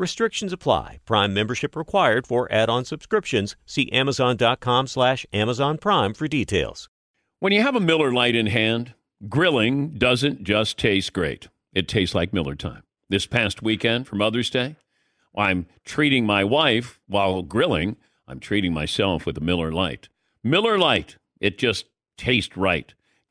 Restrictions apply. Prime membership required for add-on subscriptions. See Amazon.com slash Amazon Prime for details. When you have a Miller Lite in hand, grilling doesn't just taste great. It tastes like Miller time. This past weekend for Mother's Day, I'm treating my wife while grilling. I'm treating myself with a Miller Lite. Miller Lite, it just tastes right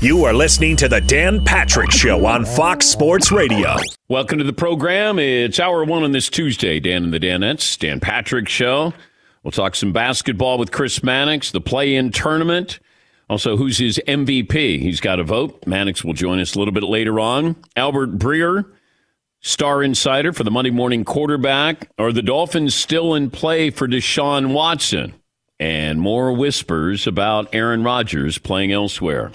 You are listening to the Dan Patrick Show on Fox Sports Radio. Welcome to the program. It's hour one on this Tuesday. Dan and the Danettes, Dan Patrick Show. We'll talk some basketball with Chris Mannix, the play-in tournament. Also, who's his MVP? He's got a vote. Mannix will join us a little bit later on. Albert Breer, star insider for the Monday morning quarterback. Are the Dolphins still in play for Deshaun Watson? And more whispers about Aaron Rodgers playing elsewhere.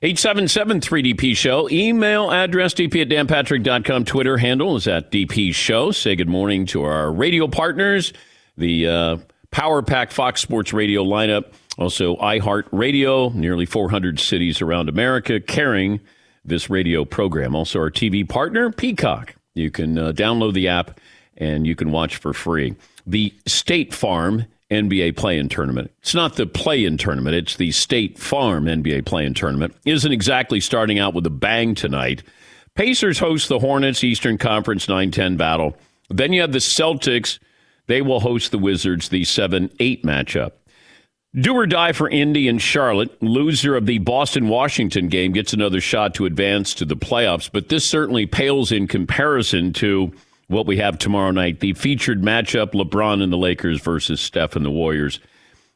877 3DP Show. Email address dp at danpatrick.com. Twitter handle is at DP Show. Say good morning to our radio partners, the uh, Power Pack Fox Sports Radio lineup, also iHeart Radio, nearly 400 cities around America carrying this radio program. Also, our TV partner, Peacock. You can uh, download the app and you can watch for free. The State Farm NBA play in tournament. It's not the play in tournament, it's the State Farm NBA play in tournament. Isn't exactly starting out with a bang tonight. Pacers host the Hornets Eastern Conference 9 10 battle. Then you have the Celtics. They will host the Wizards, the 7 8 matchup. Do or die for Indy and Charlotte. Loser of the Boston Washington game gets another shot to advance to the playoffs, but this certainly pales in comparison to what we have tomorrow night the featured matchup LeBron and the Lakers versus Steph and the Warriors.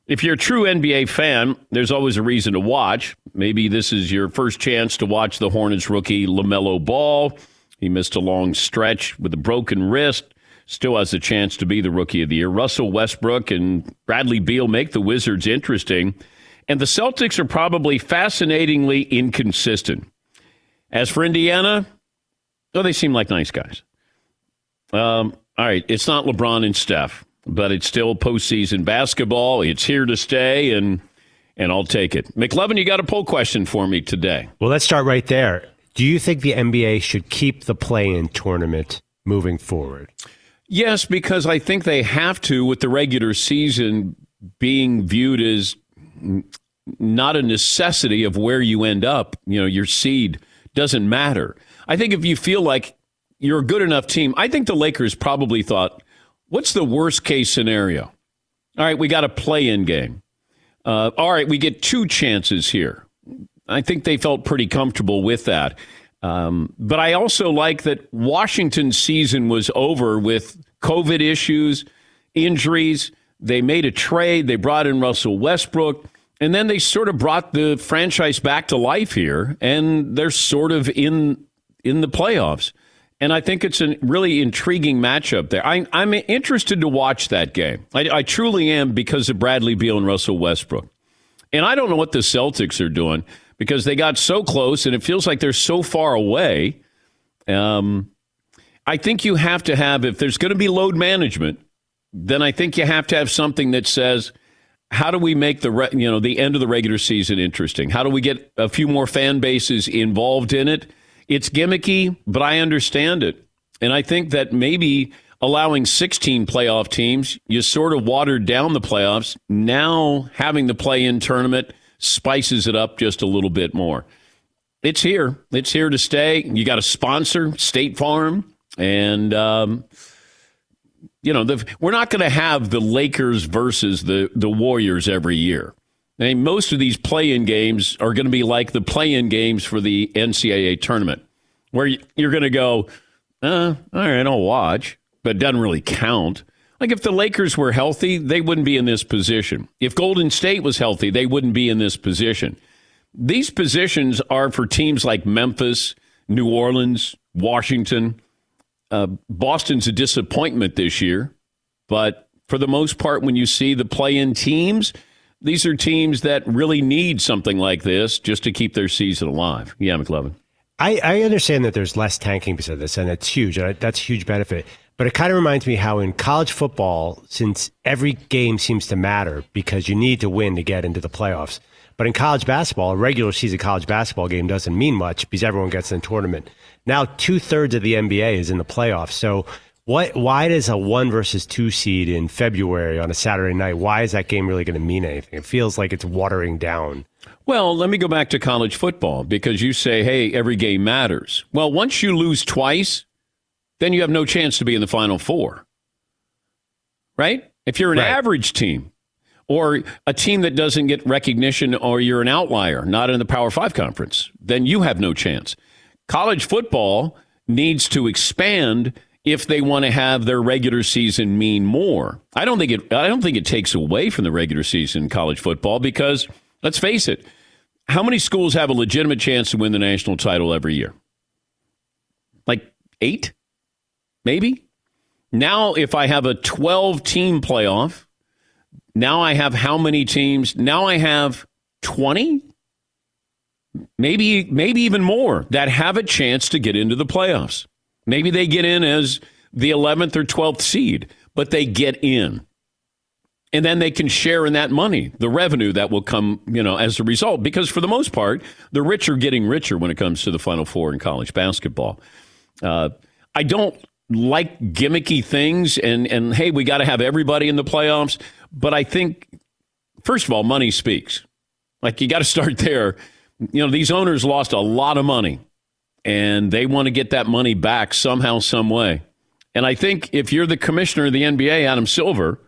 If you're a true NBA fan, there's always a reason to watch. Maybe this is your first chance to watch the Hornets rookie LaMelo Ball. He missed a long stretch with a broken wrist. Still has a chance to be the rookie of the year. Russell Westbrook and Bradley Beal make the Wizards interesting. And the Celtics are probably fascinatingly inconsistent. As for Indiana, well, they seem like nice guys. Um, all right, it's not LeBron and Steph, but it's still postseason basketball. It's here to stay, and and I'll take it. McLovin, you got a poll question for me today. Well, let's start right there. Do you think the NBA should keep the play-in tournament moving forward? Yes, because I think they have to, with the regular season being viewed as not a necessity of where you end up. You know, your seed doesn't matter. I think if you feel like you're a good enough team. I think the Lakers probably thought, what's the worst case scenario? All right, we got a play in game. Uh, all right, we get two chances here. I think they felt pretty comfortable with that. Um, but I also like that Washington's season was over with COVID issues, injuries. They made a trade. They brought in Russell Westbrook. And then they sort of brought the franchise back to life here, and they're sort of in in the playoffs. And I think it's a really intriguing matchup there. I, am interested to watch that game. I, I truly am because of Bradley Beal and Russell Westbrook. And I don't know what the Celtics are doing because they got so close and it feels like they're so far away Um, I think you have to have, if there's going to be load management, then I think you have to have something that says, how do we make the re- you know the end of the regular season interesting? How do we get a few more fan bases involved in it? It's gimmicky, but I understand it, and I think that maybe allowing 16 playoff teams, you sort of watered down the playoffs. Now having the play-in tournament spices it up just a little bit more. It's here. It's here to stay. You got a sponsor, State Farm, and. Um, you know, the, we're not going to have the Lakers versus the, the Warriors every year. I most of these play in games are going to be like the play in games for the NCAA tournament, where you're going to go, uh, all right, I'll watch, but it doesn't really count. Like if the Lakers were healthy, they wouldn't be in this position. If Golden State was healthy, they wouldn't be in this position. These positions are for teams like Memphis, New Orleans, Washington, uh, Boston's a disappointment this year, but for the most part, when you see the play in teams, these are teams that really need something like this just to keep their season alive. Yeah, McLovin. I, I understand that there's less tanking because of this, and it's huge. That's a huge benefit. But it kind of reminds me how in college football, since every game seems to matter because you need to win to get into the playoffs. But in college basketball, a regular season college basketball game doesn't mean much because everyone gets in the tournament. Now two thirds of the NBA is in the playoffs. So what? Why does a one versus two seed in February on a Saturday night? Why is that game really going to mean anything? It feels like it's watering down. Well, let me go back to college football because you say, "Hey, every game matters." Well, once you lose twice, then you have no chance to be in the final four. Right? If you're an right. average team, or a team that doesn't get recognition, or you're an outlier, not in the Power Five conference, then you have no chance college football needs to expand if they want to have their regular season mean more. I don't think it I don't think it takes away from the regular season college football because let's face it, how many schools have a legitimate chance to win the national title every year? Like 8? Maybe? Now if I have a 12 team playoff, now I have how many teams? Now I have 20? maybe maybe even more that have a chance to get into the playoffs. Maybe they get in as the 11th or 12th seed, but they get in. And then they can share in that money, the revenue that will come, you know, as a result. Because for the most part, the rich are getting richer when it comes to the Final Four in college basketball. Uh, I don't like gimmicky things, and and hey, we got to have everybody in the playoffs. But I think, first of all, money speaks. Like you got to start there you know, these owners lost a lot of money and they want to get that money back somehow, some way. And I think if you're the commissioner of the NBA, Adam Silver,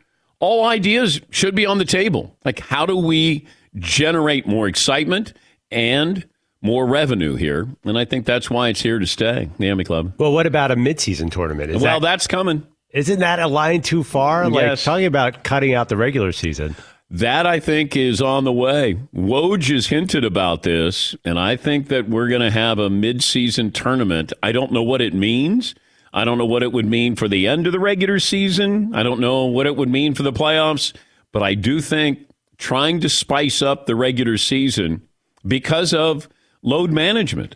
all ideas should be on the table. Like, how do we generate more excitement and more revenue here? And I think that's why it's here to stay, the Emmy Club. Well, what about a midseason tournament? Is well, that, that's coming. Isn't that a line too far? Yes. Like, talking about cutting out the regular season. That I think is on the way. Woj has hinted about this, and I think that we're going to have a midseason tournament. I don't know what it means. I don't know what it would mean for the end of the regular season. I don't know what it would mean for the playoffs, but I do think trying to spice up the regular season because of load management.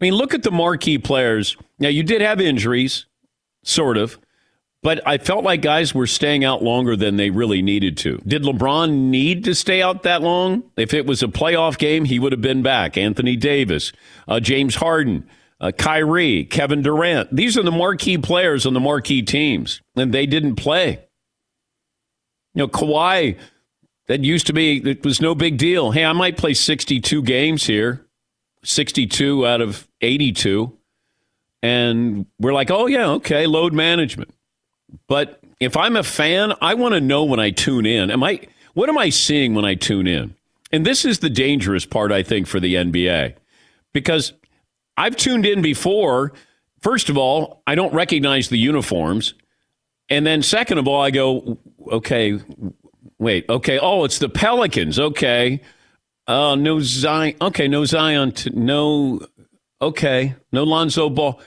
I mean, look at the marquee players. Now, you did have injuries, sort of. But I felt like guys were staying out longer than they really needed to. Did LeBron need to stay out that long? If it was a playoff game, he would have been back. Anthony Davis, uh, James Harden, uh, Kyrie, Kevin Durant. These are the marquee players on the marquee teams, and they didn't play. You know, Kawhi, that used to be, it was no big deal. Hey, I might play 62 games here, 62 out of 82. And we're like, oh, yeah, okay, load management. But if I'm a fan, I want to know when I tune in. Am I what am I seeing when I tune in? And this is the dangerous part I think for the NBA. Because I've tuned in before. First of all, I don't recognize the uniforms. And then second of all, I go, okay, wait, okay, oh, it's the Pelicans. Okay. Uh, no Zion. Okay, no Zion. T- no, okay, no Lonzo Ball.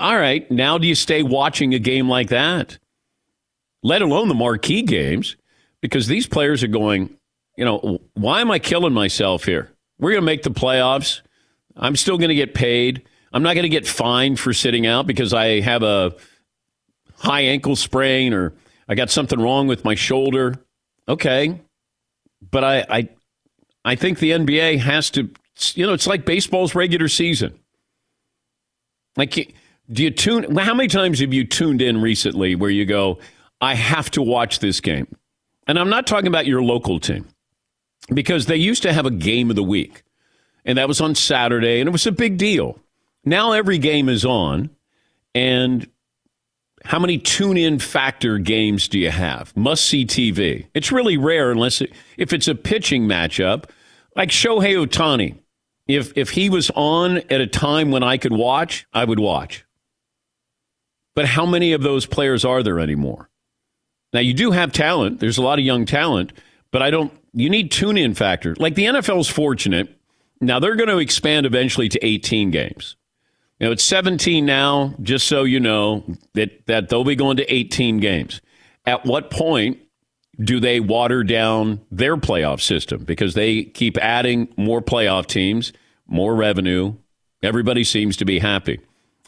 All right, now do you stay watching a game like that? Let alone the marquee games, because these players are going, you know, why am I killing myself here? We're going to make the playoffs. I'm still going to get paid. I'm not going to get fined for sitting out because I have a high ankle sprain or I got something wrong with my shoulder. Okay. But I, I, I think the NBA has to, you know, it's like baseball's regular season. Like, do you tune? How many times have you tuned in recently where you go, I have to watch this game? And I'm not talking about your local team because they used to have a game of the week, and that was on Saturday, and it was a big deal. Now every game is on, and how many tune in factor games do you have? Must see TV. It's really rare unless it, if it's a pitching matchup, like Shohei Ohtani. If if he was on at a time when I could watch, I would watch. But how many of those players are there anymore? Now you do have talent. There's a lot of young talent, but I don't. You need tune in factor. Like the NFL is fortunate. Now they're going to expand eventually to 18 games. You know, it's 17 now, just so you know that, that they'll be going to 18 games. At what point do they water down their playoff system? Because they keep adding more playoff teams, more revenue. Everybody seems to be happy.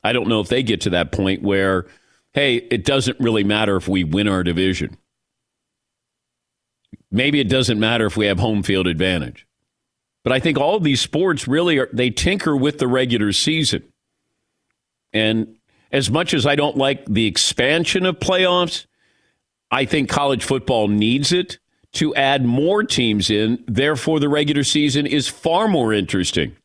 I don't know if they get to that point where, hey, it doesn't really matter if we win our division. Maybe it doesn't matter if we have home field advantage. But I think all these sports really are, they tinker with the regular season. And as much as I don't like the expansion of playoffs, I think college football needs it to add more teams in. Therefore, the regular season is far more interesting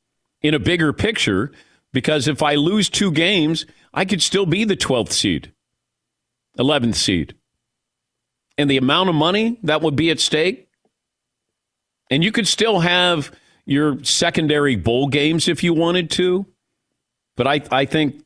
in a bigger picture because if I lose two games, I could still be the 12th seed, 11th seed. And the amount of money that would be at stake, and you could still have your secondary bowl games if you wanted to. But I, I think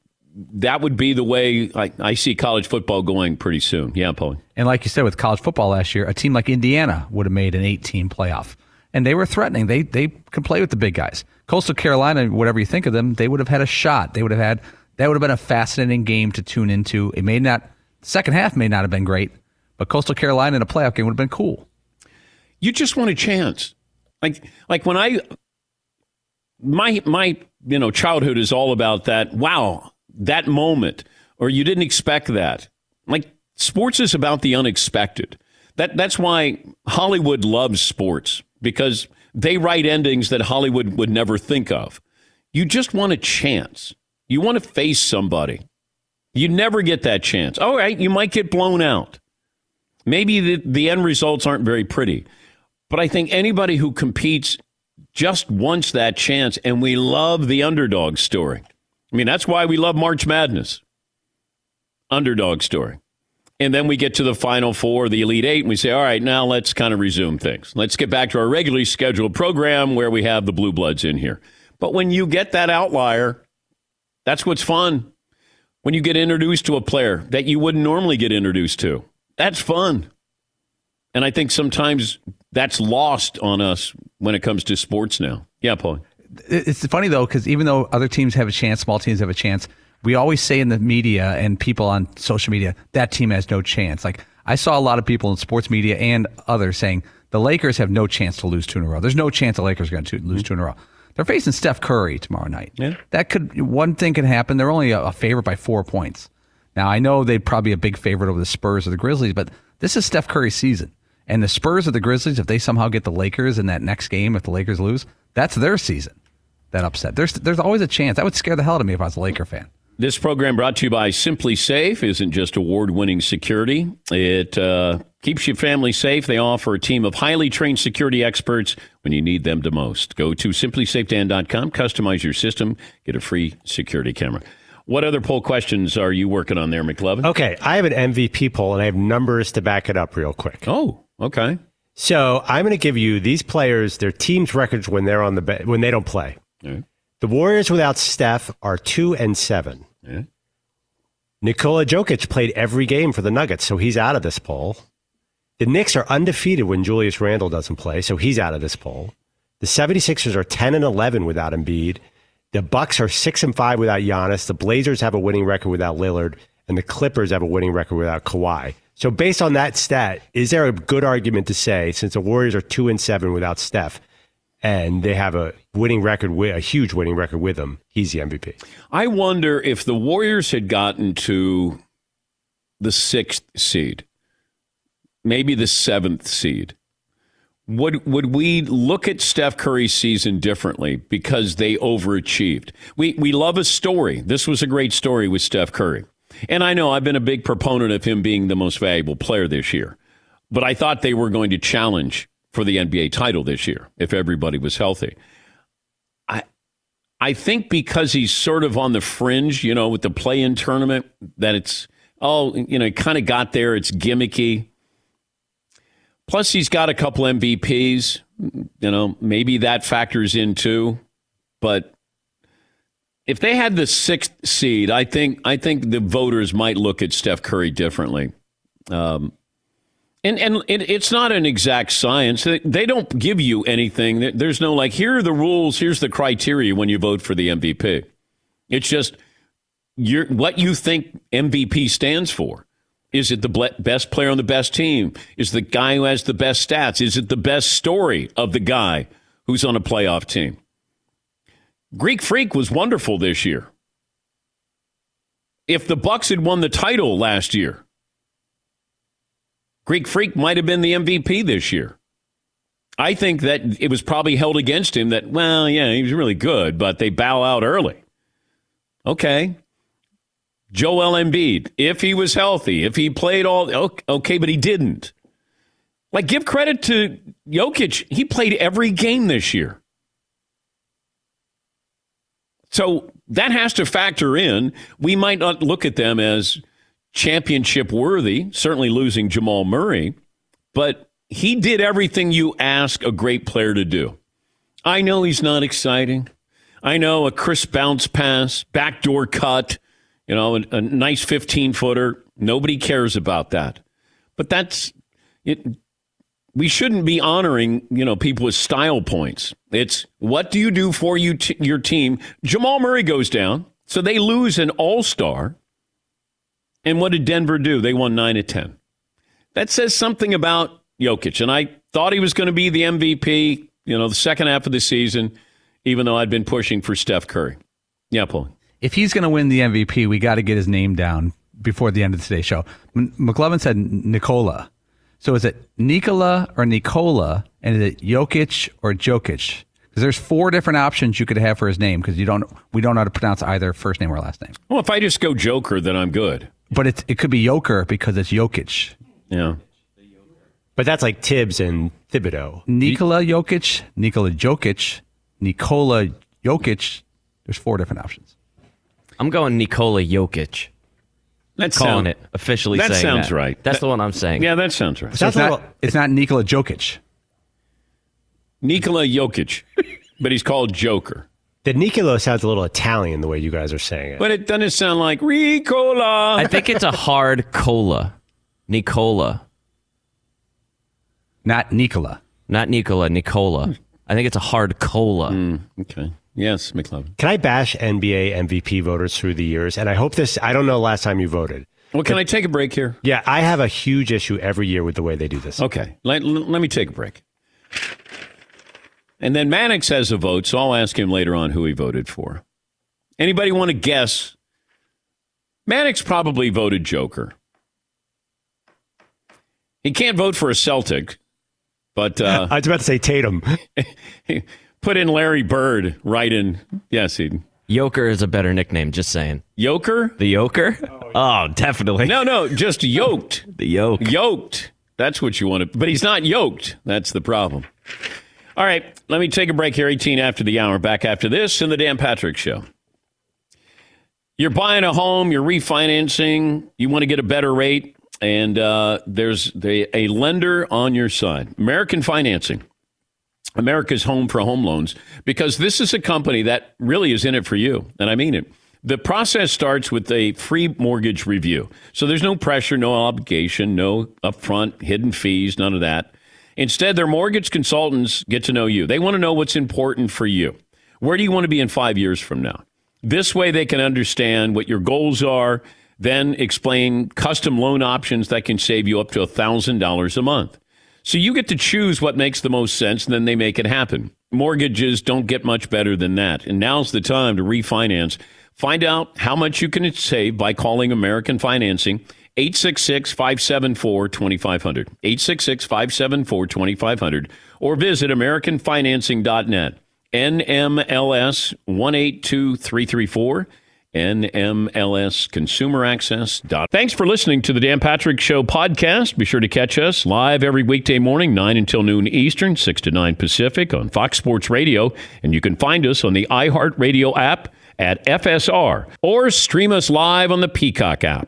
that would be the way I, I, see college football going pretty soon. Yeah, Paul. And like you said, with college football last year, a team like Indiana would have made an 18 playoff. And they were threatening. They they can play with the big guys. Coastal Carolina, whatever you think of them, they would have had a shot. They would have had that would have been a fascinating game to tune into. It may not second half may not have been great, but Coastal Carolina in a playoff game would have been cool. You just want a chance. Like like when I my my you know childhood is all about that. Wow, that moment, or you didn't expect that. Like sports is about the unexpected. That that's why Hollywood loves sports because they write endings that Hollywood would never think of. You just want a chance. You want to face somebody. You never get that chance. All right, you might get blown out. Maybe the, the end results aren't very pretty. But I think anybody who competes just wants that chance, and we love the underdog story. I mean, that's why we love March Madness. Underdog story. And then we get to the Final Four, the Elite Eight, and we say, all right, now let's kind of resume things. Let's get back to our regularly scheduled program where we have the Blue Bloods in here. But when you get that outlier, that's what's fun. When you get introduced to a player that you wouldn't normally get introduced to, that's fun. And I think sometimes that's lost on us when it comes to sports now. Yeah, Paul it's funny though because even though other teams have a chance, small teams have a chance. We always say in the media and people on social media that team has no chance. Like I saw a lot of people in sports media and others saying the Lakers have no chance to lose two in a row. There's no chance the Lakers are going to lose two in a row. They're facing Steph Curry tomorrow night. Yeah. That could one thing could happen. They're only a, a favorite by four points. Now I know they'd probably be a big favorite over the Spurs or the Grizzlies, but this is Steph Curry's season. And the Spurs or the Grizzlies, if they somehow get the Lakers in that next game, if the Lakers lose, that's their season that upset. There's there's always a chance. That would scare the hell out of me if I was a Laker fan. This program brought to you by SimpliSafe isn't just award-winning security. It uh, keeps your family safe. They offer a team of highly trained security experts when you need them the most. Go to simplisafedan.com, customize your system, get a free security camera. What other poll questions are you working on there, McLovin? Okay, I have an MVP poll and I have numbers to back it up real quick. Oh, okay. So I'm going to give you these players their team's records when they're on the be- when they don't play. The Warriors without Steph are two and seven. Yeah. Nikola Jokic played every game for the Nuggets, so he's out of this poll. The Knicks are undefeated when Julius Randle doesn't play, so he's out of this poll. The 76ers are 10 and 11 without Embiid. The Bucks are 6 and 5 without Giannis. The Blazers have a winning record without Lillard, and the Clippers have a winning record without Kawhi. So based on that stat, is there a good argument to say since the Warriors are 2 and 7 without Steph and they have a winning record, with, a huge winning record with him, he's the MVP. I wonder if the Warriors had gotten to the sixth seed, maybe the seventh seed. Would would we look at Steph Curry's season differently because they overachieved? We we love a story. This was a great story with Steph Curry. And I know I've been a big proponent of him being the most valuable player this year. But I thought they were going to challenge for the NBA title this year if everybody was healthy. I I think because he's sort of on the fringe, you know, with the play-in tournament that it's oh, you know, kind of got there, it's gimmicky. Plus he's got a couple MVPs, you know, maybe that factors in too, but if they had the sixth seed, I think I think the voters might look at Steph Curry differently. Um, and and it, it's not an exact science. They don't give you anything. There's no like here are the rules. Here's the criteria when you vote for the MVP. It's just you what you think MVP stands for. Is it the best player on the best team? Is the guy who has the best stats? Is it the best story of the guy who's on a playoff team? Greek Freak was wonderful this year. If the Bucks had won the title last year, Greek Freak might have been the MVP this year. I think that it was probably held against him that, well, yeah, he was really good, but they bow out early. Okay. Joel Embiid, if he was healthy, if he played all, okay, but he didn't. Like, give credit to Jokic. He played every game this year. So that has to factor in. We might not look at them as championship worthy, certainly losing Jamal Murray, but he did everything you ask a great player to do. I know he's not exciting. I know a crisp bounce pass, backdoor cut, you know, a, a nice 15 footer. Nobody cares about that. But that's it. We shouldn't be honoring, you know, people with style points. It's what do you do for you t- your team? Jamal Murray goes down, so they lose an all-star and what did Denver do? They won 9 to 10. That says something about Jokic. And I thought he was going to be the MVP, you know, the second half of the season, even though I'd been pushing for Steph Curry. Yeah, Paul. If he's going to win the MVP, we got to get his name down before the end of today's show. M- McLovin said Nikola. So is it Nikola or Nikola? And is it Jokic or Jokic? Because there's four different options you could have for his name because you don't we don't know how to pronounce either first name or last name. Well, if I just go Joker, then I'm good. But it's, it could be Joker because it's Jokic. Yeah. But that's like Thibs and Thibodeau. Nikola Jokic, Nikola Jokic, Nikola Jokic. There's four different options. I'm going Nikola Jokic. That's calling sound, it officially. That sounds that. right. That's that, the one I'm saying. Yeah, that sounds right. So it's, not, it's not Nikola Jokic. Nikola Jokic, but he's called Joker. The Nicolo sounds a little Italian the way you guys are saying it. But it doesn't sound like Ricola. I think it's a hard cola. Nicola. Not Nikola. Not Nicola, Nicola. I think it's a hard cola. Mm, okay. Yes, McLovin. Can I bash NBA MVP voters through the years? And I hope this, I don't know last time you voted. Well, can I take a break here? Yeah, I have a huge issue every year with the way they do this. Okay. Let, let me take a break. And then Mannix has a vote, so I'll ask him later on who he voted for. Anybody want to guess? Mannix probably voted Joker. He can't vote for a Celtic, but uh, I was about to say Tatum. put in Larry Bird right in. Yes, he. Yoker is a better nickname. Just saying. Yoker. The Yoker. Oh, definitely. No, no, just yoked. the yoke. Yoked. That's what you want to. But he's not yoked. That's the problem. All right, let me take a break here, 18 after the hour. Back after this in the Dan Patrick Show. You're buying a home, you're refinancing, you want to get a better rate, and uh, there's a lender on your side. American Financing, America's home for home loans, because this is a company that really is in it for you, and I mean it. The process starts with a free mortgage review. So there's no pressure, no obligation, no upfront hidden fees, none of that. Instead, their mortgage consultants get to know you. They want to know what's important for you. Where do you want to be in five years from now? This way, they can understand what your goals are, then explain custom loan options that can save you up to $1,000 a month. So you get to choose what makes the most sense, and then they make it happen. Mortgages don't get much better than that. And now's the time to refinance. Find out how much you can save by calling American Financing 866 574 2500. 866 574 2500. Or visit AmericanFinancing.net. NMLS 182334. NMLS Consumer Access. Thanks for listening to the Dan Patrick Show podcast. Be sure to catch us live every weekday morning, 9 until noon Eastern, 6 to 9 Pacific on Fox Sports Radio. And you can find us on the iHeartRadio app at FSR or stream us live on the Peacock app.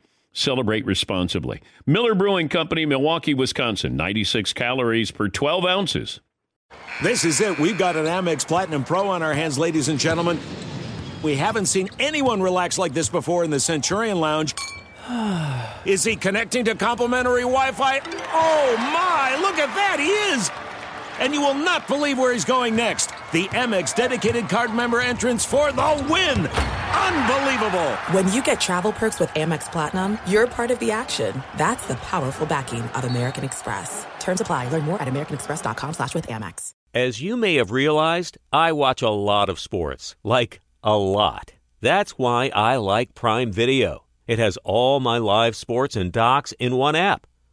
Celebrate responsibly. Miller Brewing Company, Milwaukee, Wisconsin. 96 calories per 12 ounces. This is it. We've got an Amex Platinum Pro on our hands, ladies and gentlemen. We haven't seen anyone relax like this before in the Centurion Lounge. Is he connecting to complimentary Wi Fi? Oh my, look at that, he is! And you will not believe where he's going next. The Amex dedicated card member entrance for the win! Unbelievable! When you get travel perks with Amex Platinum, you're part of the action. That's the powerful backing of American Express. Terms apply. Learn more at americanexpress.com slash with Amex. As you may have realized, I watch a lot of sports. Like, a lot. That's why I like Prime Video. It has all my live sports and docs in one app,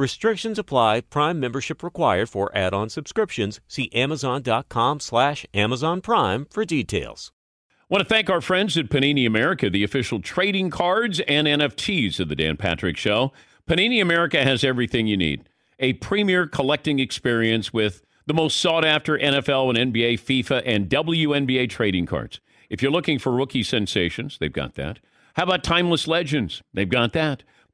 Restrictions apply. Prime membership required for add-on subscriptions. See Amazon.com slash Amazon Prime for details. want to thank our friends at Panini America, the official trading cards and NFTs of the Dan Patrick Show. Panini America has everything you need. A premier collecting experience with the most sought after NFL and NBA, FIFA, and WNBA trading cards. If you're looking for rookie sensations, they've got that. How about timeless legends? They've got that.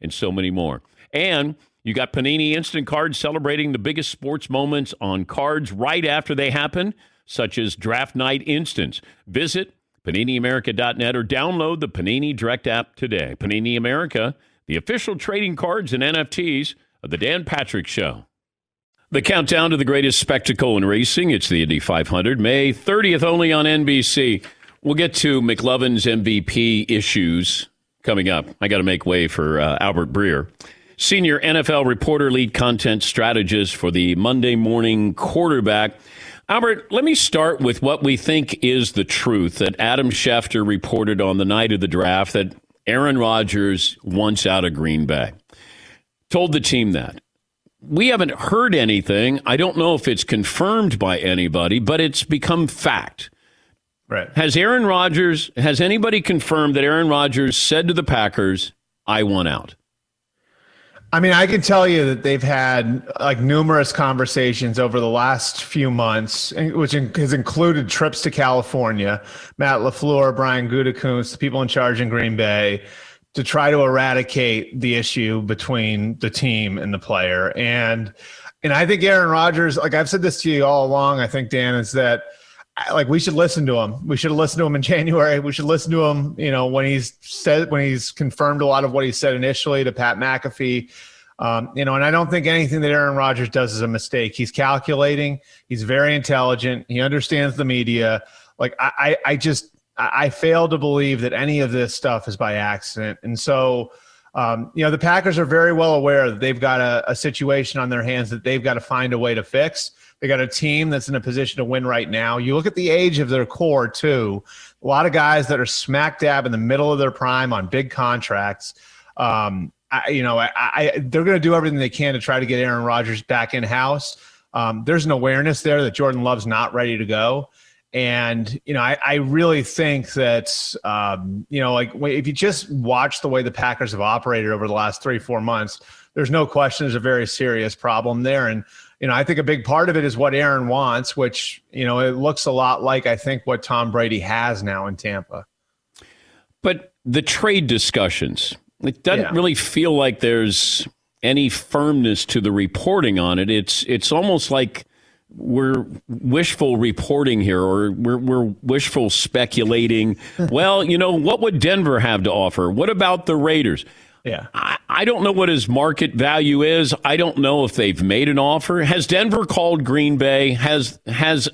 and so many more. And you got Panini Instant Cards celebrating the biggest sports moments on cards right after they happen, such as Draft Night Instance. Visit PaniniAmerica.net or download the Panini Direct app today. Panini America, the official trading cards and NFTs of the Dan Patrick Show. The countdown to the greatest spectacle in racing. It's the Indy 500, May 30th, only on NBC. We'll get to McLovin's MVP issues coming up. I got to make way for uh, Albert Breer, senior NFL reporter, lead content strategist for the Monday Morning Quarterback. Albert, let me start with what we think is the truth that Adam Schefter reported on the night of the draft that Aaron Rodgers wants out of Green Bay. Told the team that. We haven't heard anything. I don't know if it's confirmed by anybody, but it's become fact. Right. Has Aaron Rodgers, has anybody confirmed that Aaron Rodgers said to the Packers, I want out? I mean, I can tell you that they've had like numerous conversations over the last few months, which has included trips to California, Matt LaFleur, Brian Gutekunst, the people in charge in Green Bay, to try to eradicate the issue between the team and the player. And And I think Aaron Rodgers, like I've said this to you all along, I think Dan is that like we should listen to him. We should have listened to him in January. We should listen to him, you know, when he's said when he's confirmed a lot of what he said initially to Pat McAfee. Um, you know, and I don't think anything that Aaron Rodgers does is a mistake. He's calculating. He's very intelligent. He understands the media. Like I, I, I just I, I fail to believe that any of this stuff is by accident. And so, um, you know, the Packers are very well aware that they've got a, a situation on their hands that they've got to find a way to fix. They got a team that's in a position to win right now. You look at the age of their core too. A lot of guys that are smack dab in the middle of their prime on big contracts. Um, I, you know, I, I, they're going to do everything they can to try to get Aaron Rodgers back in house. Um, there's an awareness there that Jordan Love's not ready to go. And, you know, I, I really think that, um, you know, like if you just watch the way the Packers have operated over the last three, four months, there's no question there's a very serious problem there. And, you know, I think a big part of it is what Aaron wants, which, you know, it looks a lot like I think what Tom Brady has now in Tampa. But the trade discussions, it doesn't yeah. really feel like there's any firmness to the reporting on it. It's it's almost like we're wishful reporting here or we're, we're wishful speculating. well, you know, what would Denver have to offer? What about the Raiders? Yeah. I, I don't know what his market value is. I don't know if they've made an offer. Has Denver called Green Bay? Has has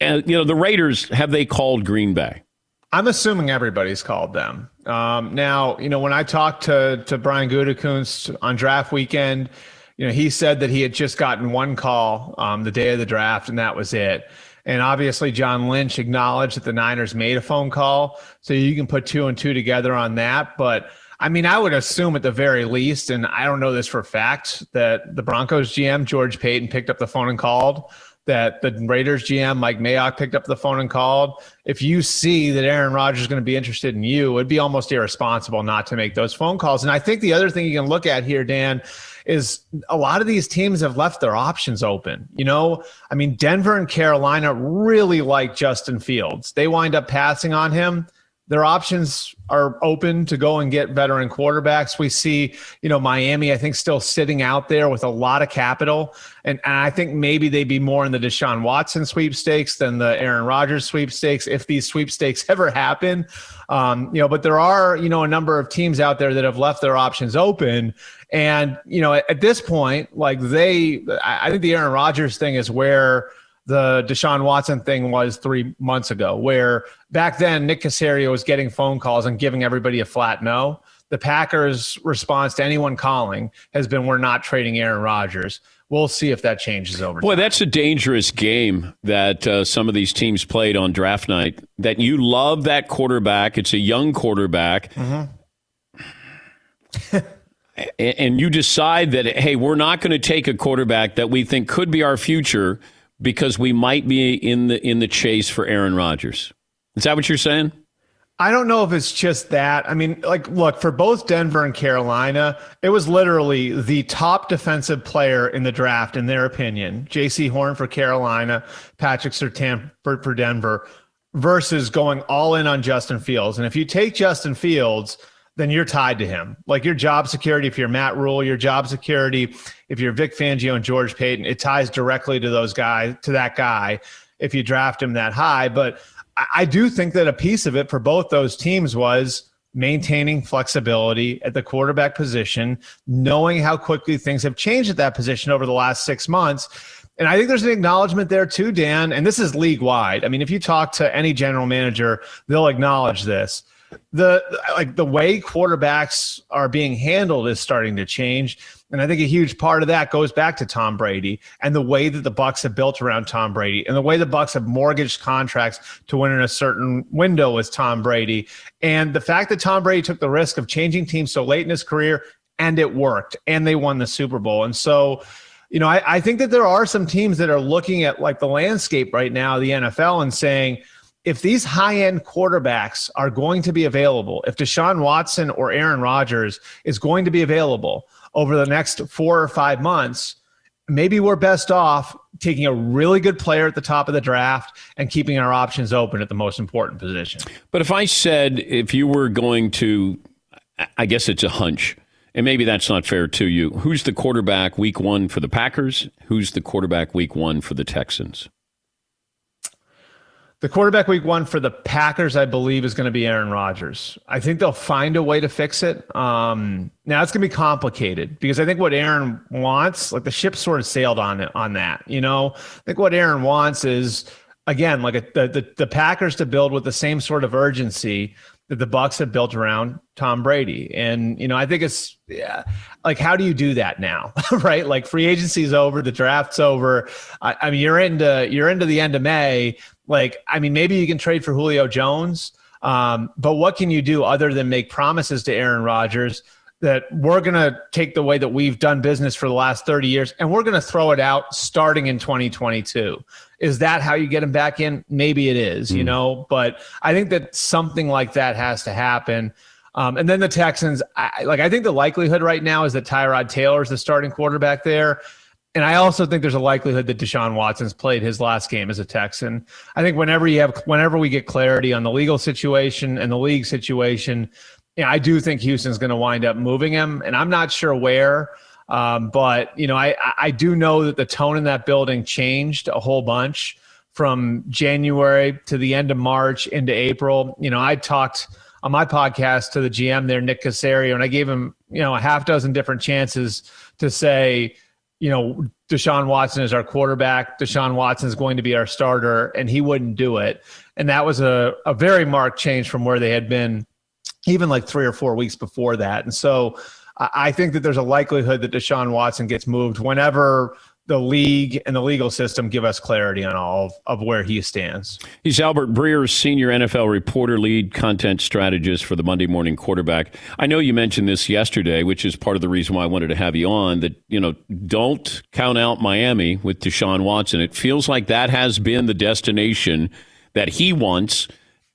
uh, you know the Raiders have they called Green Bay? I'm assuming everybody's called them. Um, now, you know, when I talked to to Brian Gutekunst on draft weekend, you know, he said that he had just gotten one call um, the day of the draft, and that was it. And obviously, John Lynch acknowledged that the Niners made a phone call, so you can put two and two together on that. But I mean, I would assume at the very least, and I don't know this for a fact, that the Broncos GM George Paton picked up the phone and called that the Raiders GM Mike Mayock picked up the phone and called. If you see that Aaron Rodgers is going to be interested in you, it'd be almost irresponsible not to make those phone calls. And I think the other thing you can look at here, Dan, is a lot of these teams have left their options open. You know, I mean, Denver and Carolina really like Justin Fields. They wind up passing on him their options are open to go and get veteran quarterbacks. We see, you know, Miami, I think, still sitting out there with a lot of capital. And, and I think maybe they'd be more in the Deshaun Watson sweepstakes than the Aaron Rodgers sweepstakes if these sweepstakes ever happen. Um, you know, but there are, you know, a number of teams out there that have left their options open. And, you know, at, at this point, like they, I, I think the Aaron Rodgers thing is where the Deshaun Watson thing was three months ago, where back then Nick Caserio was getting phone calls and giving everybody a flat no. The Packers' response to anyone calling has been, "We're not trading Aaron Rodgers." We'll see if that changes over. Boy, that's a dangerous game that uh, some of these teams played on draft night. That you love that quarterback; it's a young quarterback. Mm-hmm. and you decide that hey, we're not going to take a quarterback that we think could be our future because we might be in the in the chase for Aaron Rodgers. Is that what you're saying? I don't know if it's just that. I mean, like, look, for both Denver and Carolina, it was literally the top defensive player in the draft, in their opinion. Jaycee Horn for Carolina, Patrick Surtain for, for Denver, versus going all in on Justin Fields. And if you take Justin Fields, then you're tied to him. Like your job security, if you're Matt Rhule, your job security, if you're Vic Fangio and George Paton, it ties directly to those guys, to that guy, if you draft him that high. But I do think that a piece of it for both those teams was maintaining flexibility at the quarterback position, knowing how quickly things have changed at that position over the last six months. And I think there's an acknowledgement there too, Dan. And this is league wide. I mean, if you talk to any general manager, they'll acknowledge this the like the way quarterbacks are being handled is starting to change. And i think a huge part of that goes back to tom brady and the way that the bucks have built around tom brady and the way the bucks have mortgaged contracts to win in a certain window with tom brady. And the fact that tom brady took the risk of changing teams so late in his career and it worked and they won the super bowl. And so you know I, I think that there are some teams that are looking at like the landscape right now the nfl and saying if these high end quarterbacks are going to be available, if Deshaun Watson or Aaron Rodgers is going to be available over the next four or five months, maybe we're best off taking a really good player at the top of the draft and keeping our options open at the most important position. But if I said, if you were going to, I guess it's a hunch, and maybe that's not fair to you. Who's the quarterback week one for the Packers? Who's the quarterback week one for the Texans? The quarterback week one for the Packers, I believe, is going to be Aaron Rodgers. I think they'll find a way to fix it. Um, now it's going to be complicated because I think what Aaron wants, like the ship sort of sailed on it on that. You know, I think what Aaron wants is again like a, the, the the Packers to build with the same sort of urgency that the Bucks have built around Tom Brady. And you know, I think it's yeah, like how do you do that now, right? Like free agency's over, the draft's over. I, I mean, you're into you're into the end of May like, I mean, maybe you can trade for Julio Jones, um, but what can you do other than make promises to Aaron Rodgers that we're going to take the way that we've done business for the last 30 years and we're going to throw it out starting in 2022? Is that how you get him back in? Maybe it is, mm. you hmm. know, but I think that something like that has to happen. Um, and then the Texans, I, like I think the likelihood right now is that Tyrod Taylor is the starting quarterback there. And I also think there's a likelihood that Deshaun Watson's played his last game as a Texan. I think whenever you have, whenever we get clarity on the legal situation and the league situation, yeah, I do think Houston's going to wind up moving him, and I'm not sure where. Um, but you know, I I do know that the tone in that building changed a whole bunch from January to the end of March into April. You know, I talked on my podcast to the GM there, Nick Caserio, and I gave him you know a half dozen different chances to say you know, Deshaun Watson is our quarterback. Deshaun Watson is going to be our starter, and he wouldn't do it. And that was a, a very marked change from where they had been even like three or four weeks before that. And so I think that there's a likelihood that Deshaun Watson gets moved whenever the league and the legal system give us clarity on all of, of, where he stands. He's Albert Breer, senior NFL reporter, lead content strategist for the Monday Morning Quarterback. I know you mentioned this yesterday, which is part of the reason why I wanted to have you on. That you know, don't count out Miami with Deshaun Watson. It feels like that has been the destination that he wants.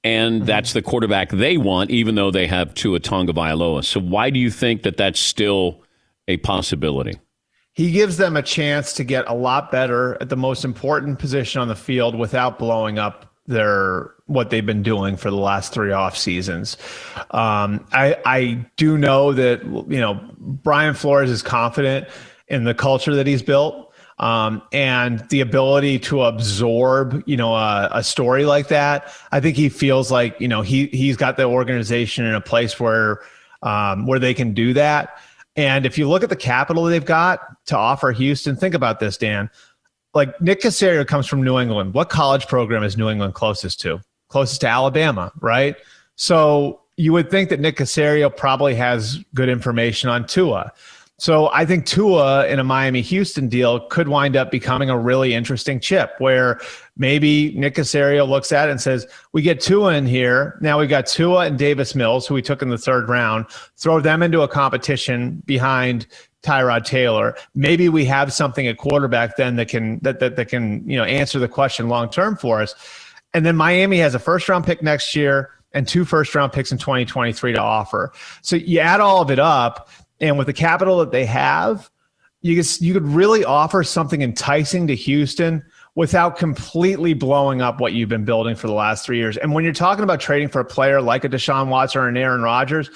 And mm-hmm. that's the quarterback they want, even though they have Tua Tagovailoa. So, why do you think that that's still a possibility? He gives them a chance to get a lot better at the most important position on the field without blowing up their what they've been doing for the last three off seasons. Um, I I do know that you know Brian Flores is confident in the culture that he's built. Um, and the ability to absorb, you know, a, a story like that, I think he feels like, you know, he he's got the organization in a place where um, where they can do that. And if you look at the capital they've got to offer Houston, think about this, Dan. Like Nick Caserio comes from New England. What college program is New England closest to? Closest to Alabama, right? So you would think that Nick Caserio probably has good information on Tua. So I think Tua in a Miami Houston deal could wind up becoming a really interesting chip where maybe Nick Caserio looks at it and says, We get Tua in here. Now we've got Tua and Davis Mills, who we took in the third round, throw them into a competition behind Tyrod Taylor. Maybe we have something at quarterback then that can that that, that can, you know, answer the question long term for us. And then Miami has a first round pick next year and two first round picks in 2023 to offer. So you add all of it up and with the capital that they have, you could, you could really offer something enticing to Houston without completely blowing up what you've been building for the last three years. And when you're talking about trading for a player like a Deshaun Watson or an Aaron Rodgers,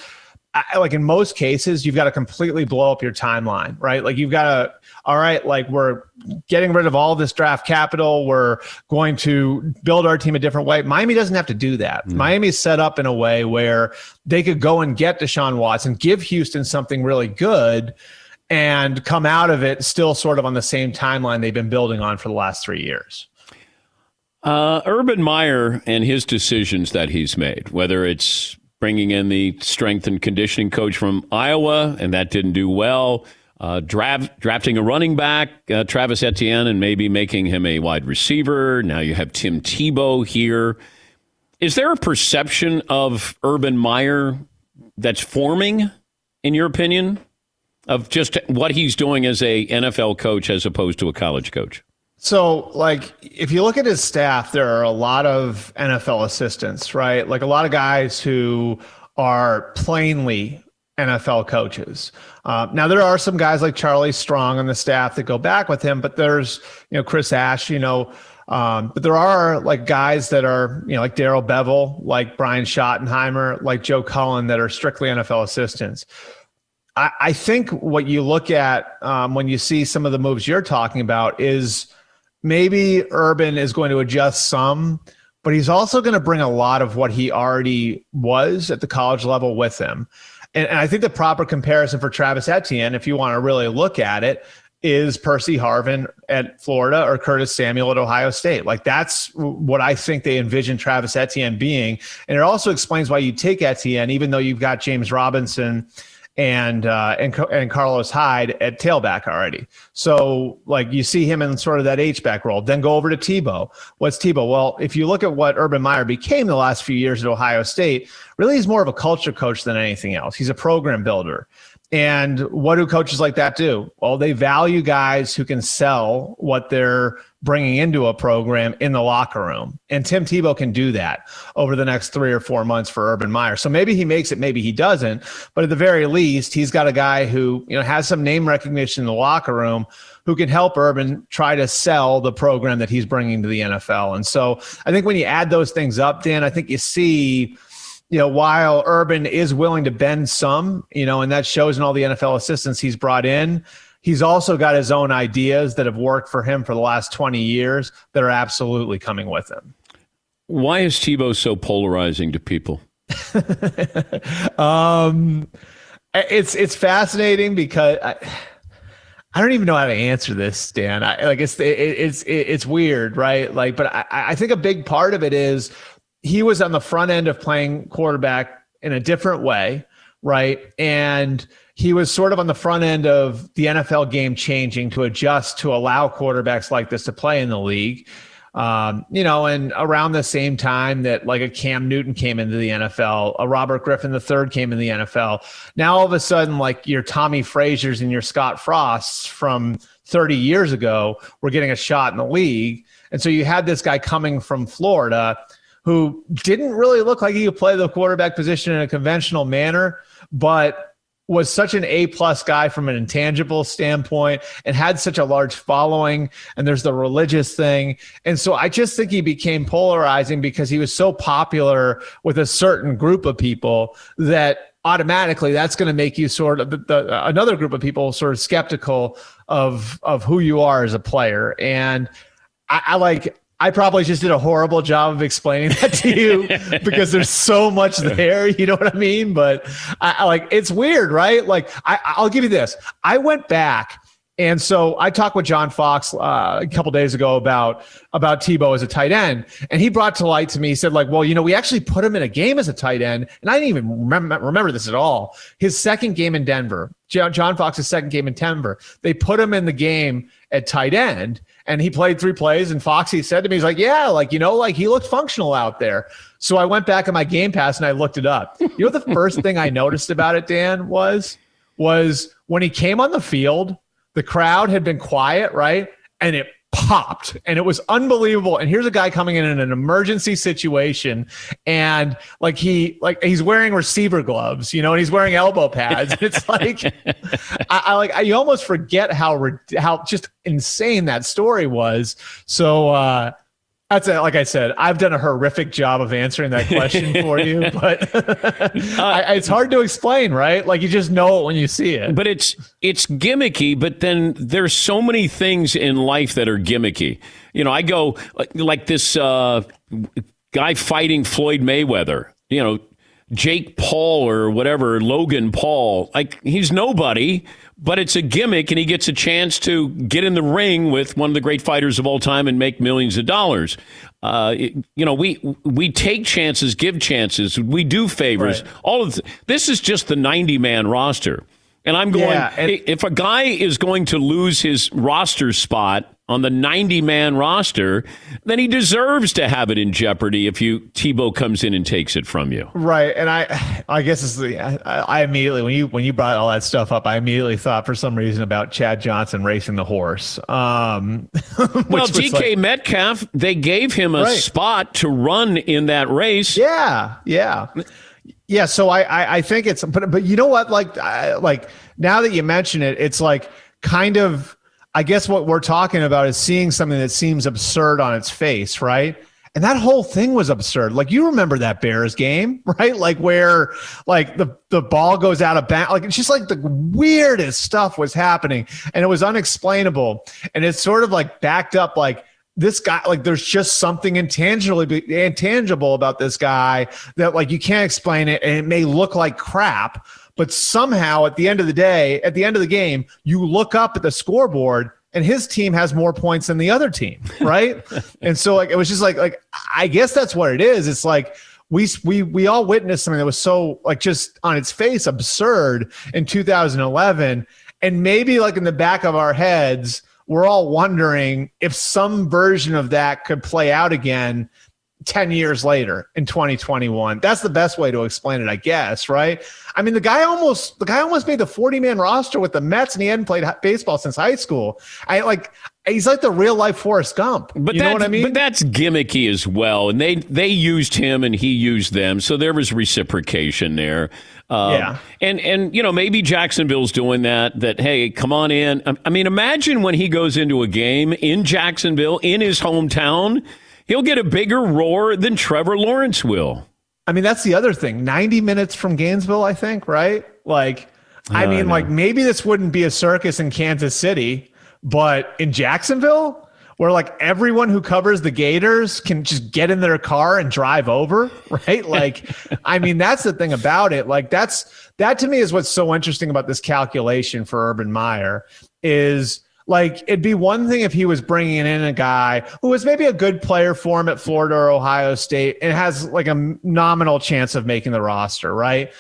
I, like in most cases, you've got to completely blow up your timeline, right? Like you've got to, all right, like we're getting rid of all this draft capital. We're going to build our team a different way. Miami doesn't have to do that. Mm. Miami's set up in a way where they could go and get Deshaun Watson, give Houston something really good, and come out of it still sort of on the same timeline they've been building on for the last three years. Uh, Urban Meyer and his decisions that he's made, whether it's bringing in the strength and conditioning coach from Iowa, and that didn't do well. Uh, draft, drafting a running back, uh, Travis Etienne, and maybe making him a wide receiver. Now you have Tim Tebow here. Is there a perception of Urban Meyer that's forming, in your opinion, of just what he's doing as a NFL coach as opposed to a college coach? So, like, if you look at his staff, there are a lot of NFL assistants, right? Like a lot of guys who are plainly NFL coaches. Uh, now, there are some guys like Charlie Strong on the staff that go back with him, but there's, you know, Chris Ash, you know, um, but there are like guys that are, you know, like Darrell Bevell, like Brian Schottenheimer, like Joe Cullen that are strictly NFL assistants. I, I think what you look at um, when you see some of the moves you're talking about is maybe Urban is going to adjust some, but he's also going to bring a lot of what he already was at the college level with him. And, and I think the proper comparison for Travis Etienne, if you want to really look at it, is Percy Harvin at Florida or Curtis Samuel at Ohio State. Like that's what I think they envision Travis Etienne being. And it also explains why you take Etienne, even though you've got James Robinson and uh, and and Carlos Hyde at tailback already. So like you see him in sort of that H back role. Then go over to Tebow. What's Tebow? Well, if you look at what Urban Meyer became the last few years at Ohio State, really he's more of a culture coach than anything else. He's a program builder. And what do coaches like that do? Well, they value guys who can sell what they're bringing into a program in the locker room. And Tim Tebow can do that over the next three or four months for Urban Meyer. So maybe he makes it, maybe he doesn't. But at the very least, he's got a guy who, you know, has some name recognition in the locker room who can help Urban try to sell the program that he's bringing to the NFL. And so I think when you add those things up, Dan, I think you see you know, while Urban is willing to bend some, you know, and that shows in all the NFL assistants he's brought in, he's also got his own ideas that have worked for him for the last 20 years that are absolutely coming with him. Why is Tebow so polarizing to people? um, it's it's fascinating because I, I don't even know how to answer this, Dan. I, like it's it, it's it, it's weird, right? Like, but I, I think a big part of it is he was on the front end of playing quarterback in a different way, right? And he was sort of on the front end of the NFL game changing to adjust to allow quarterbacks like this to play in the league. Um, you know, and around the same time that like a Cam Newton came into the NFL, a Robert Griffin III came in the NFL. Now all of a sudden, like your Tommie Frazier's and your Scott Frosts from 30 years ago were getting a shot in the league. And so you had this guy coming from Florida who didn't really look like he could play the quarterback position in a conventional manner, but was such an A plus guy from an intangible standpoint and had such a large following. And there's the religious thing. And so I just think he became polarizing because he was so popular with a certain group of people that automatically that's going to make you sort of the, the, another group of people sort of skeptical of of who you are as a player. And I, I like I probably just did a horrible job of explaining that to you because there's so much there. You know what I mean? But I, I like it's weird, right? Like I, I'll give you this. I went back. And so I talked with John Fox uh, a couple days ago about about Tebow as a tight end, and he brought to light to me. He said, like, well, you know, we actually put him in a game as a tight end, and I didn't even remember, remember this at all. His second game in Denver, John Fox's second game in Denver, they put him in the game at tight end, and he played three plays. And Foxy said to me, he's like, yeah, like, you know, like he looked functional out there. So I went back on my game pass and I looked it up. You know, the first thing I noticed about it, Dan, was, was when he came on the field, the crowd had been quiet, right? And it popped. And it was unbelievable. And here's a guy coming in in an emergency situation. And like he like he's wearing receiver gloves you know and he's wearing elbow pads. It's like I, I, like I, you almost forget how how just insane that story was. So uh that's it. Like I said, I've done a horrific job of answering that question for you, but I, it's hard to explain, right? Like you just know it when you see it. But it's it's gimmicky. But then there's so many things in life that are gimmicky. You know, I go like, like this uh, guy fighting Floyd Mayweather. You know, Jake Paul or whatever, Logan Paul. Like he's nobody but it's a gimmick and he gets a chance to get in the ring with one of the great fighters of all time and make millions of dollars. Uh, you know, we we take chances, give chances, we do favors. Right. All of th- this is just the 90 man roster. And I'm going, yeah, and- if a guy is going to lose his roster spot on the 90 man roster, then he deserves to have it in jeopardy if you Tebow comes in and takes it from you. Right. And I, I guess it's the, I, I immediately, when you, when you brought all that stuff up, I immediately thought for some reason about Chad Johnson racing the horse. Um, well, DK like, Metcalf, they gave him a right. spot to run in that race. Yeah. Yeah. Yeah, so I, I, I think it's but but you know what like I, like now that you mention it, it's like kind of I guess what we're talking about is seeing something that seems absurd on its face, right? And that whole thing was absurd. Like you remember that Bears game, right? Like where like the the ball goes out of bounds. Like it's just like the weirdest stuff was happening, and it was unexplainable. And it's sort of like backed up like this guy like there's just something intangibly intangible about this guy that like you can't explain it and it may look like crap but somehow at the end of the day at the end of the game you look up at the scoreboard and his team has more points than the other team right? And so like it was just like like i guess that's what it is. It's like we we we all witnessed something that was so like just on its face absurd in 2011 and maybe like in the back of our heads we're all wondering if some version of that could play out again 10 years later in 2021 that's the best way to explain it i guess right i mean the guy almost the guy almost made the 40 man roster with the mets and he hadn't played baseball since high school i like he's like the real life Forrest Gump. But you know what I mean? But that's gimmicky as well. And they they used him and he used them, so there was reciprocation there. Um, yeah. And and you know maybe Jacksonville's doing that. That hey, come on in. I mean, imagine when he goes into a game in Jacksonville in his hometown, he'll get a bigger roar than Trevor Lawrence will. I mean, that's the other thing. Ninety minutes from Gainesville, I think. Right? Like, I mean, I like maybe this wouldn't be a circus in Kansas City but in Jacksonville, where like everyone who covers the Gators can just get in their car and drive over, right? Like, I mean, that's the thing about it. Like, that's that to me is what's so interesting about this calculation for Urban Meyer is like it'd be one thing if he was bringing in a guy who was maybe a good player for him at Florida or Ohio State and has like a nominal chance of making the roster, right?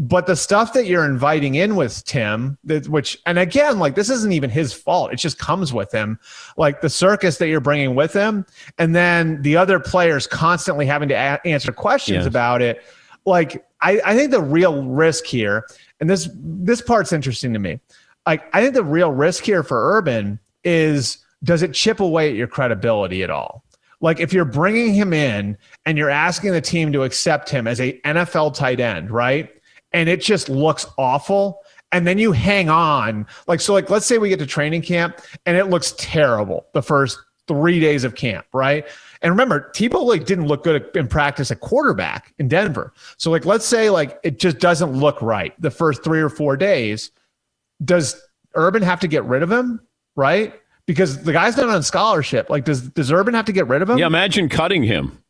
but the stuff that you're inviting in with Tim, which, and again, like this isn't even his fault. It just comes with him. Like the circus that you're bringing with him, and then the other players constantly having to a- answer questions yes. about it. Like, I, I think the real risk here, and this this part's interesting to me. Like, I think the real risk here for Urban is does it chip away at your credibility at all? Like, if you're bringing him in and you're asking the team to accept him as a NFL tight end, right? and it just looks awful and then you hang on like so like let's say we get to training camp and it looks terrible the first three days of camp right and remember Tebow like didn't look good in practice at quarterback in Denver so like let's say like it just doesn't look right the first three or four days does Urban have to get rid of him right because the guy's not on scholarship like does does Urban have to get rid of him yeah imagine cutting him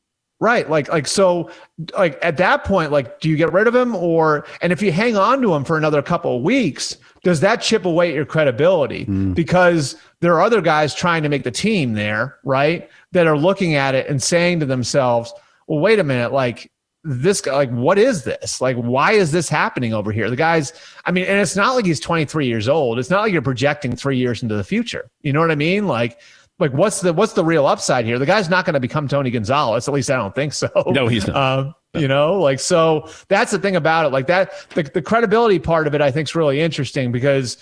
Right. Like, like, so, like, at that point, like, do you get rid of him? Or, and if you hang on to him for another couple of weeks, does that chip away at your credibility? Mm. Because there are other guys trying to make the team there, right? That are looking at it and saying to themselves, well, wait a minute, like, this guy, like, what is this? Like, why is this happening over here? The guy's, I mean, and it's not like he's 23 years old. It's not like you're projecting three years into the future. You know what I mean? Like, like what's the what's the real upside here? The guy's not going to become Tony Gonzalez. At least I don't think so. No, he's not. Um, you know, like so that's the thing about it. Like that, the, the credibility part of it, I think, is really interesting because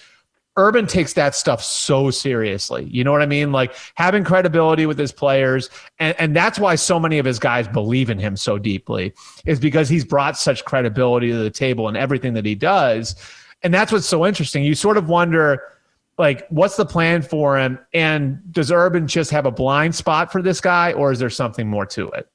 Urban takes that stuff so seriously. You know what I mean? Like having credibility with his players. And, and that's why so many of his guys believe in him so deeply, is because he's brought such credibility to the table in everything that he does. And that's what's so interesting. You sort of wonder, like what's the plan for him and does urban just have a blind spot for this guy or is there something more to it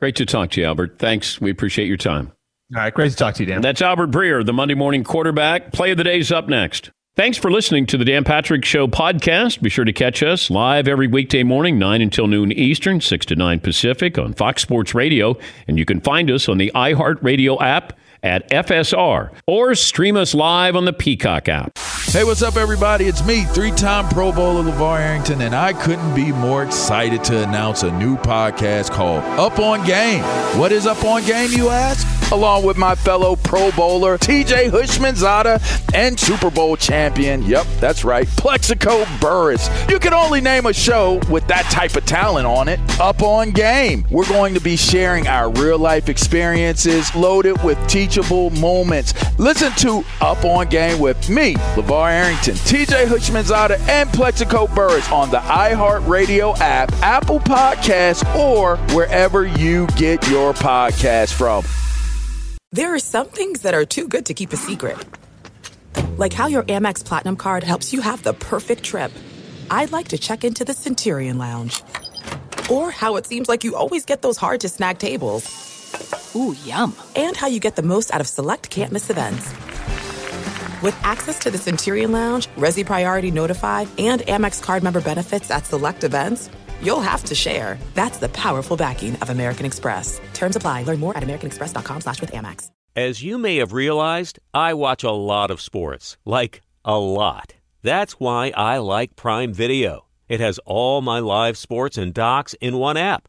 great to talk to you albert thanks we appreciate your time all right great to talk to you dan that's albert breer the monday morning quarterback play of the day's up next thanks for listening to the dan patrick show podcast. Be sure to catch us live every weekday morning 9 until noon eastern 6 to 9 pacific on fox sports radio. And you can find us on the iheartradio app at FSR or stream us live on the Peacock app. Hey, what's up, everybody? It's me, three time Pro Bowler LaVar Arrington, and I couldn't be more excited to announce a new podcast called Up on Game. What is Up on Game, you ask? Along with my fellow Pro Bowler, TJ Houshmandzadeh and Super Bowl champion, yep, that's right, Plaxico Burress. You can only name a show with that type of talent on it. Up on Game. We're going to be sharing our real life experiences loaded with teachable moments. Listen to Up on Game with me, LaVar Arrington, TJ Houshmandzadeh, and Plaxico Burress on the iHeartRadio app, Apple Podcasts, or wherever you get your podcast from. There are some things that are too good to keep a secret. Like how your Amex Platinum card helps you have the perfect trip. I'd like to check into the Centurion Lounge or how it seems like you always get those hard to snag tables. Ooh, yum. And how you get the most out of select can't miss events. With access to the Centurion Lounge, Resy Priority Notified, and Amex card member benefits at select events, you'll have to share. That's the powerful backing of American Express. Terms apply. Learn more at americanexpress.com slash with Amex. As you may have realized, I watch a lot of sports. Like, a lot. That's why I like Prime Video. It has all my live sports and docs in one app.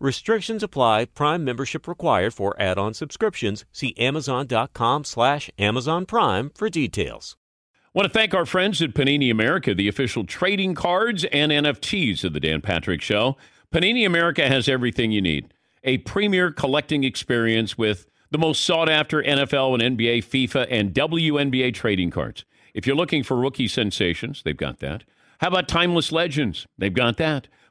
Restrictions apply. Prime membership required for add-on subscriptions. See Amazon.com slash Amazon Prime for details. want to thank our friends at Panini America, the official trading cards and NFTs of the Dan Patrick Show. Panini America has everything you need. A premier collecting experience with the most sought after NFL and NBA, FIFA, and WNBA trading cards. If you're looking for rookie sensations, they've got that. How about timeless legends? They've got that.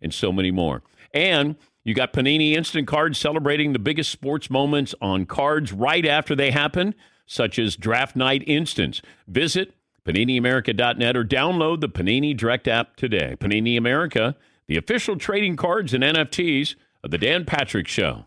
and so many more. And you got Panini Instant Cards celebrating the biggest sports moments on cards right after they happen, such as Draft Night Instants. Visit PaniniAmerica.net or download the Panini Direct app today. Panini America, the official trading cards and NFTs of The Dan Patrick Show.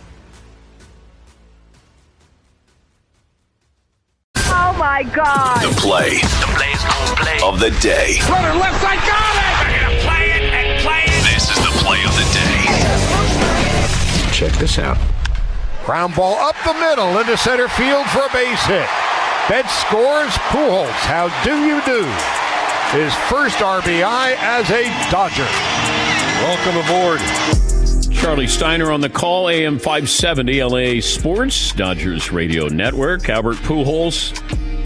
Oh my God. The play, the plays play of the day. Runner left side, got it! They're gonna play it and play it. This is the play of the day. Check this out. Ground ball up the middle into center field for a base hit. Betts scores Pujols. How do you do? His first RBI as a Dodger. Welcome aboard. Charlie Steiner on the call, AM 570, LA Sports, Dodgers Radio Network. Albert Pujols,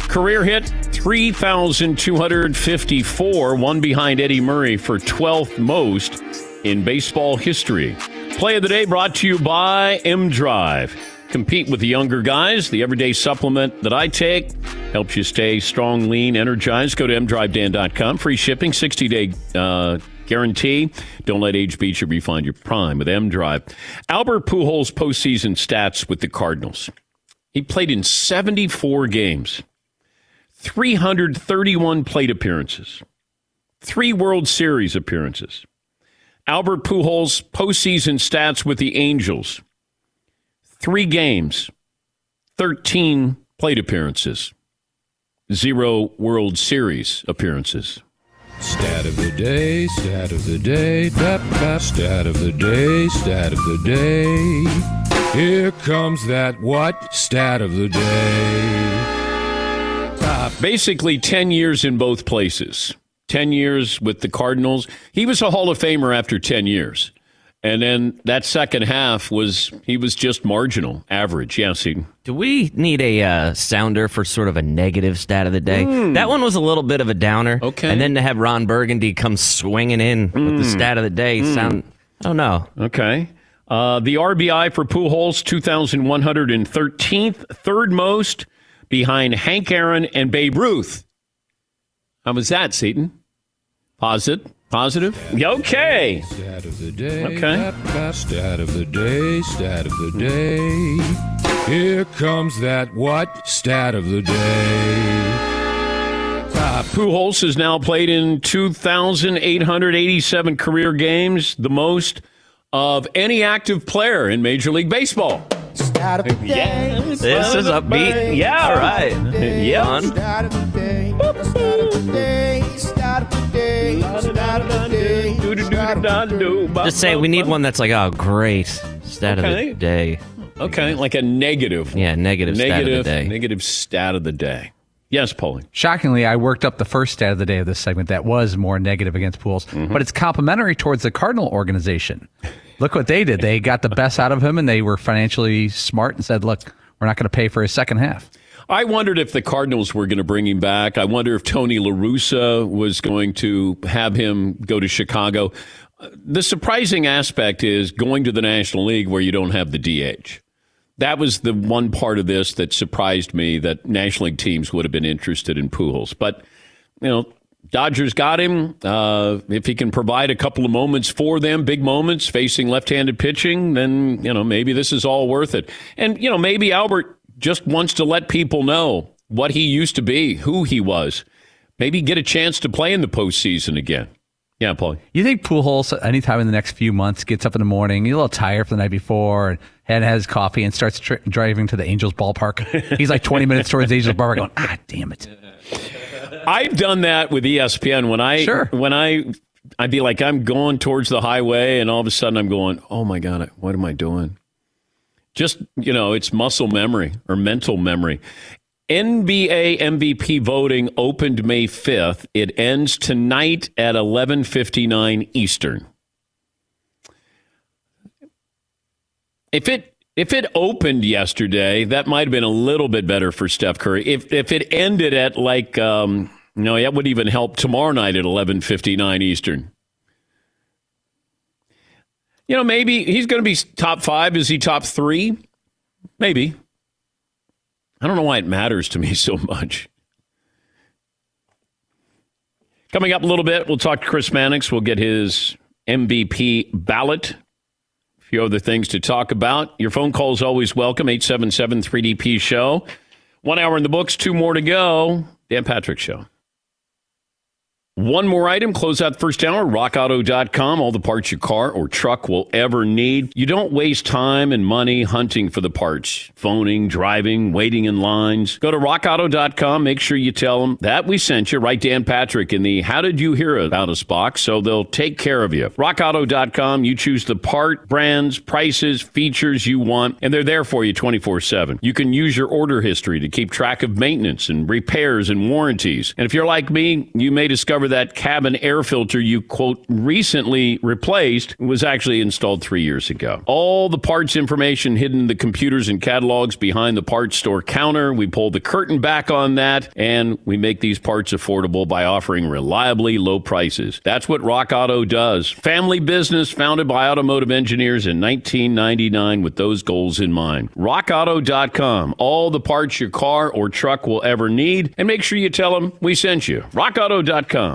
career hit 3,254, one behind Eddie Murray for 12th most in baseball history. Play of the day brought to you by M Drive. Compete with the younger guys. The everyday supplement that I take helps you stay strong, lean, energized. Go to mdrivedan.com. Free shipping, 60 day uh, guarantee. Don't let age beat you. Refine your prime with M Drive. Albert Pujols' postseason stats with the Cardinals. He played in 74 games, 331 plate appearances, three World Series appearances. Albert Pujols' postseason stats with the Angels three games, 13 plate appearances, zero World Series appearances. Stat of the day, stat of the day, tap, tap, stat of the day, stat of the day. Here comes that what? Stat of the day. Uh, basically, 10 years in both places. 10 years with the Cardinals. He was a Hall of Famer after 10 years. And then that second half was he was just marginal, average. Yeah, see. Do we need a uh, sounder for sort of a negative stat of the day? Mm. That one was a little bit of a downer. Okay. And then to have Ron Burgundy come swinging in with the Mm. stat of the day Mm. sound. I don't know. Okay. Uh, the RBI for Pujols, 2,113th, third most behind Hank Aaron and Babe Ruth. How was that, Seton? Positive? Positive? Yeah, Okay. Stat of the day. Okay. Bap, bap, Stat of the day. Stat of the day. Here comes that what? Stat of the day. Uh, Pujols has now played in 2,887 career games, the most of any active player in Major League Baseball. Yes. This is upbeat. Yeah. All right. Yeah. Just say we need one that's like, oh, great. Stat of the day. Okay, like a negative. Yeah, negative, stat of the day. negative stat of the day. Yes, Paulie. Shockingly, I worked up the first stat of the day of this segment that was more negative against Pujols, mm-hmm. but it's complimentary towards the Cardinal organization. Look what they did. They got the best out of him and they were financially smart and said, look, we're not going to pay for his second half. I wondered if the Cardinals were going to bring him back. I wonder if Tony La Russa was going to have him go to Chicago. The surprising aspect is going to the National League where you don't have the DH. That was the one part of this that surprised me that National League teams would have been interested in Pujols. But, you know, Dodgers got him. Uh, if he can provide a couple of moments for them, big moments facing left-handed pitching, then you know maybe this is all worth it. And you know maybe Albert just wants to let people know what he used to be, who he was. Maybe get a chance to play in the postseason again. Yeah, Paul. You think Pujols, anytime in the next few months, gets up in the morning, he's a little tired from the night before, and has coffee and starts tr- driving to the Angels ballpark. He's like 20 minutes towards the Angels ballpark going, ah, damn it. I've done that with ESPN when I Sure. when I I'd be like I'm going towards the highway and all of a sudden I'm going, "Oh my god, what am I doing?" Just, you know, it's muscle memory or mental memory. NBA MVP voting opened May 5th. It ends tonight at 11:59 Eastern. If it if it opened yesterday, that might have been a little bit better for Steph Curry. If if it ended at like um no, that would even help tomorrow night at 11:59 Eastern. You know, maybe he's going to be top 5, is he top 3? Maybe. I don't know why it matters to me so much. Coming up a little bit, we'll talk to Chris Mannix. We'll get his MVP ballot. A few other things to talk about. Your phone call is always welcome. 877 3DP Show. One hour in the books, two more to go. Dan Patrick Show. One more item, close out the first hour, rockauto.com, all the parts your car or truck will ever need. You don't waste time and money hunting for the parts, phoning, driving, waiting in lines. Go to rockauto.com, make sure you tell them that we sent you. Write Dan Patrick in the How Did You Hear About Us box so they'll take care of you. Rockauto.com, you choose the part, brands, prices, features you want, and they're there for you 24 7. You can use your order history to keep track of maintenance and repairs and warranties. And if you're like me, you may discover that cabin air filter you, quote, recently replaced was actually installed three years ago. All the parts information hidden in the computers and catalogs behind the parts store counter. We pull the curtain back on that, and we make these parts affordable by offering reliably low prices. That's what Rock Auto does. Family business founded by automotive engineers in 1999 with those goals in mind. RockAuto.com. All the parts your car or truck will ever need, and make sure you tell them we sent you. RockAuto.com.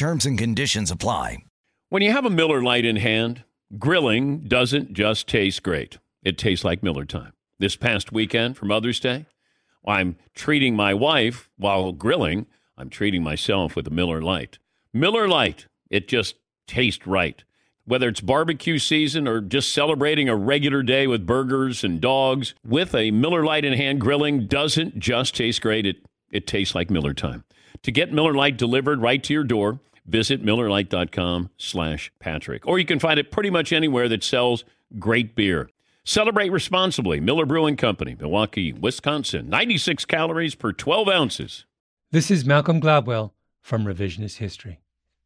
Terms and conditions apply. When you have a Miller Lite in hand, grilling doesn't just taste great. It tastes like Miller time. This past weekend for Mother's Day, I'm treating my wife while grilling. I'm treating myself with a Miller Lite. Miller Lite, it just tastes right. Whether it's barbecue season or just celebrating a regular day with burgers and dogs, with a Miller Lite in hand, grilling doesn't just taste great, it, it tastes like Miller time. To get Miller Lite delivered right to your door, visit MillerLite.com slash Patrick. Or you can find it pretty much anywhere that sells great beer. Celebrate responsibly. Miller Brewing Company, Milwaukee, Wisconsin. 96 calories per 12 ounces. This is Malcolm Gladwell from Revisionist History.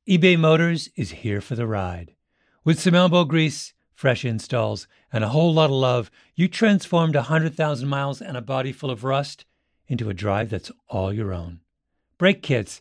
eBay Motors is here for the ride. With some elbow grease, fresh installs, and a whole lot of love, you transformed 100,000 miles and a body full of rust into a drive that's all your own. Brake kits,